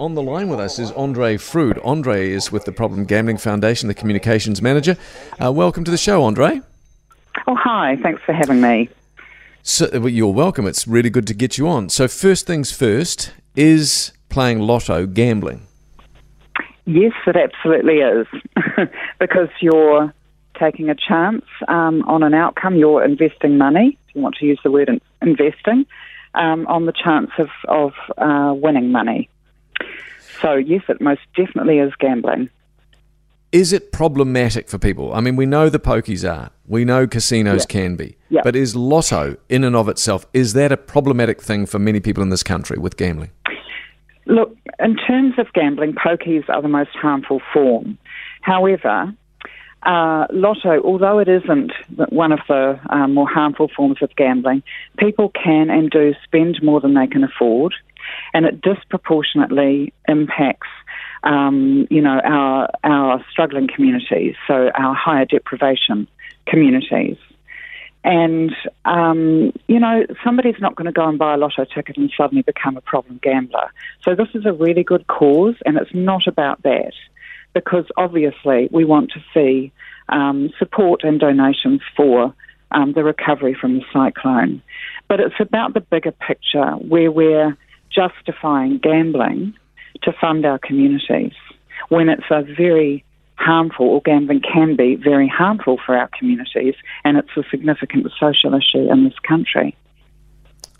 On the line with us is Andree Froude. Andree is with the Problem Gambling Foundation, the communications manager. Uh, welcome to the show, Andree. Oh, hi. Thanks for having me. So, well, you're welcome. It's really good to get you on. So, first things first, is playing lotto gambling? Yes, it absolutely is. because you're taking a chance um, on an outcome, you're investing money, if you want to use the word investing, um, on the chance of, of uh, winning money. So, yes, it most definitely is gambling. Is it problematic for people? I mean, we know the pokies are, we know casinos yeah. can be, yeah. but is lotto in and of itself, is that a problematic thing for many people in this country with gambling? Look, in terms of gambling, pokies are the most harmful form. However, uh, lotto, although it isn't one of the um, more harmful forms of gambling, people can and do spend more than they can afford and it disproportionately impacts, um, you know, our our struggling communities, so our higher deprivation communities. And, um, you know, somebody's not going to go and buy a lotto ticket and suddenly become a problem gambler. So this is a really good cause, and it's not about that because obviously we want to see um, support and donations for um, the recovery from the cyclone. But it's about the bigger picture where we're justifying gambling to fund our communities when it's a very harmful, or gambling can be very harmful for our communities, and it's a significant social issue in this country.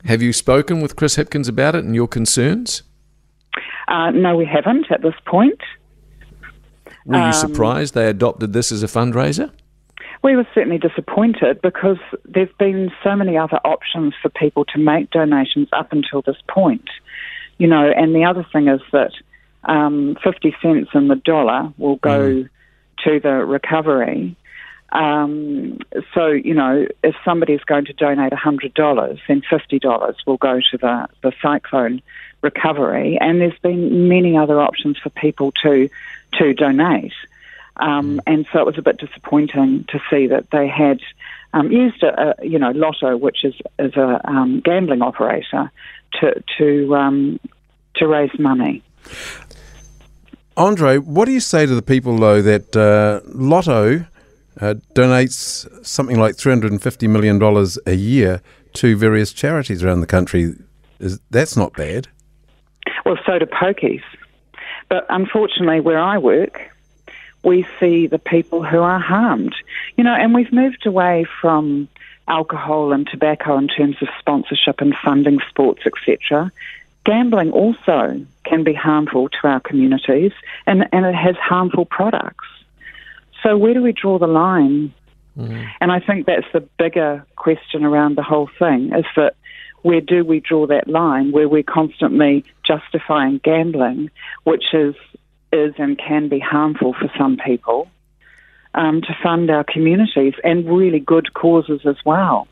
Have you spoken with Chris Hipkins about it and your concerns? Uh, no, we haven't at this point. Were you um, surprised they adopted this as a fundraiser? We were certainly disappointed because there's been so many other options for people to make donations up until this point. You know, and the other thing is that um, 50 cents in the dollar will go mm. to the recovery. Um, so, you know, if somebody's going to donate $100, then $50 will go to the, the cyclone recovery. And there's been many other options for people to, to donate. Um, and so it was a bit disappointing to see that they had um, used a, a, you know Lotto, which is is a um, gambling operator, to to um, to raise money. Andree, what do you say to the people though that uh, Lotto uh, donates something like three hundred and fifty million dollars a year to various charities around the country? Is, that's not bad. Well, so do pokies, but unfortunately, where I work, we see the people who are harmed. You know, and we've moved away from alcohol and tobacco in terms of sponsorship and funding sports, etc. Gambling also can be harmful to our communities and, and it has harmful products. So, where do we draw the line? Mm. And I think that's the bigger question around the whole thing is that where do we draw that line where we're constantly justifying gambling, which is is and can be harmful for some people um, to fund our communities and really good causes as well.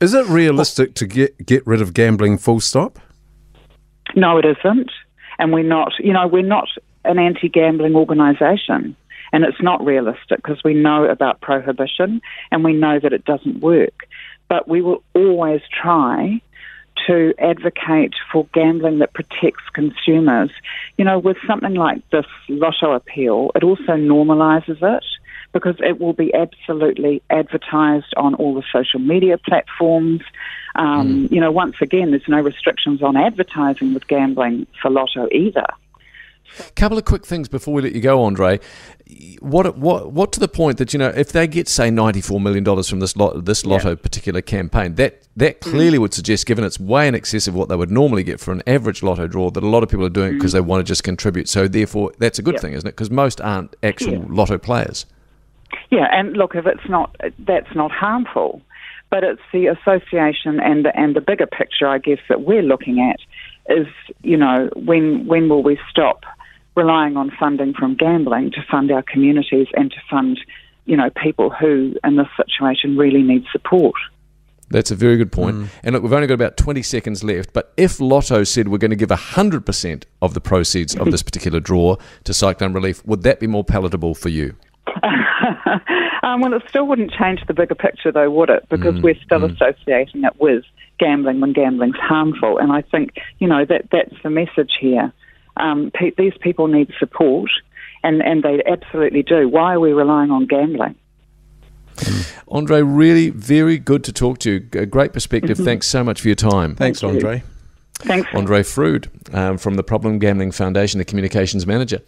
Is it realistic to get, get rid of gambling full stop? No, it isn't. And we're not, you know, we're not an anti gambling organisation. And it's not realistic because we know about prohibition and we know that it doesn't work. But we will always try to advocate for gambling that protects consumers. You know, with something like this lotto appeal, it also normalises it because it will be absolutely advertised on all the social media platforms. Um, mm. You know, once again, there's no restrictions on advertising with gambling for lotto either. Couple of quick things before we let you go, Andree. What what what to the point that you know if they get say ninety four million dollars from this lot, this lotto yeah. particular campaign, that that mm. clearly mm. would suggest, given it's way in excess of what they would normally get for an average lotto draw, that a lot of people are doing it because mm. they want to just contribute. So therefore, that's a good thing, isn't it? Because most aren't actual yeah. lotto players. Yeah, and look, if it's not, that's not harmful, but it's the association and the, and the bigger picture, I guess, that we're looking at is, you know, when when will we stop? relying on funding from gambling to fund our communities and to fund, you know, people who in this situation really need support. That's a very good point. Mm. And look, we've only got about 20 seconds left. But if Lotto said we're going to give 100% of the proceeds of this particular draw to cyclone relief, would that be more palatable for you? um, well, it still wouldn't change the bigger picture, though, would it? Because mm. we're still mm. associating it with gambling when gambling's harmful. And I think, you know, that that's the message here um, pe- these people need support, and, and they absolutely do. Why are we relying on gambling? Andree, really very good to talk to you. A great perspective. Mm-hmm. Thanks so much for your time. Thanks, Thank you. Andree. Thanks. Andree Froude um, from the Problem Gambling Foundation, the communications manager.